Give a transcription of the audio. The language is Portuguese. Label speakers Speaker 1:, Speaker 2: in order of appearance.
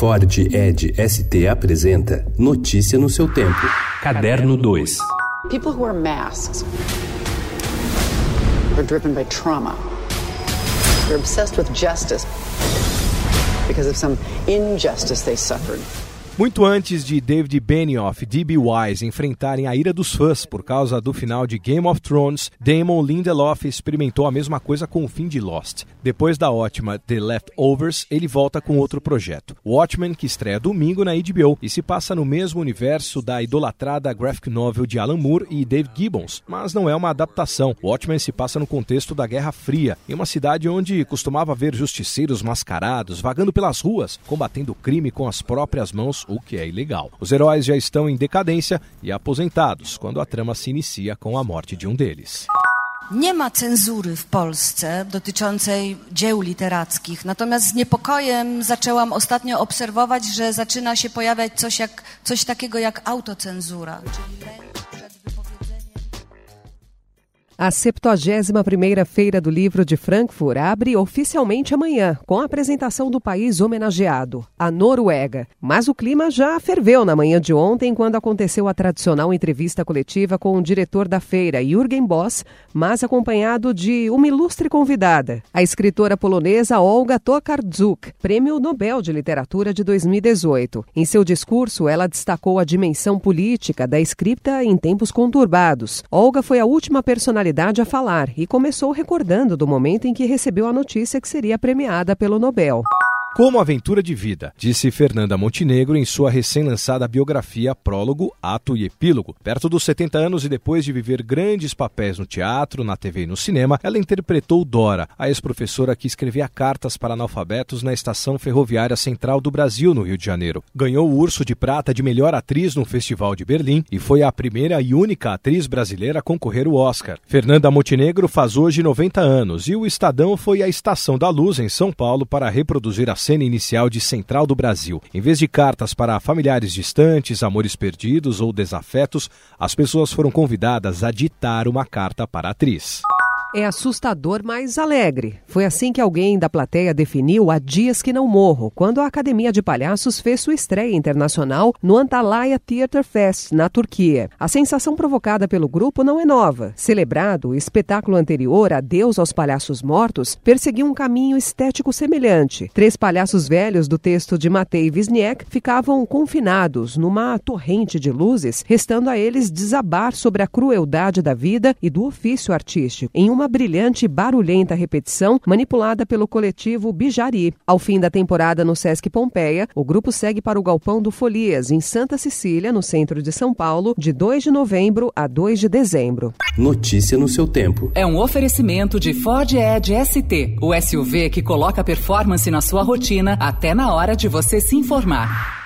Speaker 1: Ford Ed ST apresenta Notícia no seu tempo. Caderno 2.
Speaker 2: People who wear masks are driven by trauma. They're obsessed with justice because of some injustice they suffered.
Speaker 3: Muito antes de David Benioff e D.B. Wise enfrentarem a ira dos fãs por causa do final de Game of Thrones, Damon Lindelof experimentou a mesma coisa com o fim de Lost. Depois da ótima The Leftovers, ele volta com outro projeto, Watchmen, que estreia domingo na HBO e se passa no mesmo universo da idolatrada graphic novel de Alan Moore e Dave Gibbons, mas não é uma adaptação. Watchmen se passa no contexto da Guerra Fria, em uma cidade onde costumava haver justiceiros mascarados vagando pelas ruas, combatendo o crime com as próprias mãos o que é ilegal. Os heróis já estão em decadência e aposentados quando a trama se inicia com a morte de um deles.
Speaker 4: Nie ma cenzury w Polsce dotyczącej dzieł literackich, natomiast z niepokojem zaczęłam ostatnio obserwować, że zaczyna się pojawiać coś, jak, coś takiego jak autocenzura. Czyli
Speaker 5: A 71ª Feira do Livro de Frankfurt abre oficialmente amanhã, com a apresentação do país homenageado, a Noruega. Mas o clima já ferveu na manhã de ontem, quando aconteceu a tradicional entrevista coletiva com o diretor da feira, Jürgen Boss, mas acompanhado de uma ilustre convidada, a escritora polonesa Olga Tokarczuk, Prêmio Nobel de Literatura de 2018. Em seu discurso, ela destacou a dimensão política da escrita em tempos conturbados. Olga foi a última a falar e começou recordando do momento em que recebeu a notícia que seria premiada pelo Nobel.
Speaker 3: Como aventura de vida, disse Fernanda Montenegro em sua recém-lançada biografia Prólogo, Ato e Epílogo. Perto dos 70 anos e depois de viver grandes papéis no teatro, na TV e no cinema, ela interpretou Dora, a ex-professora que escrevia cartas para analfabetos na Estação Ferroviária Central do Brasil, no Rio de Janeiro. Ganhou o Urso de Prata de Melhor Atriz no Festival de Berlim e foi a primeira e única atriz brasileira a concorrer ao Oscar. Fernanda Montenegro faz hoje 90 anos e o Estadão foi à Estação da Luz, em São Paulo, para reproduzir a cena inicial de Central do Brasil. Em vez de cartas para familiares distantes, amores perdidos ou desafetos, as pessoas foram convidadas a ditar uma carta para a atriz
Speaker 5: é assustador, mas alegre. Foi assim que alguém da plateia definiu Há Dias Que Não Morro, quando a Academia de Palhaços fez sua estreia internacional no Antalya Theatre Fest, na Turquia. A sensação provocada pelo grupo não é nova. Celebrado, o espetáculo anterior, Adeus aos Palhaços Mortos, perseguiu um caminho estético semelhante. Três palhaços velhos do texto de Matei Wisniewski ficavam confinados numa torrente de luzes, restando a eles desabar sobre a crueldade da vida e do ofício artístico, em uma uma brilhante e barulhenta repetição manipulada pelo coletivo Bijari. Ao fim da temporada no Sesc Pompeia, o grupo segue para o Galpão do Folias, em Santa Cecília, no centro de São Paulo, de 2 de novembro a 2 de dezembro.
Speaker 1: Notícia no seu tempo.
Speaker 6: É um oferecimento de Ford Edge ST, o SUV que coloca performance na sua rotina até na hora de você se informar.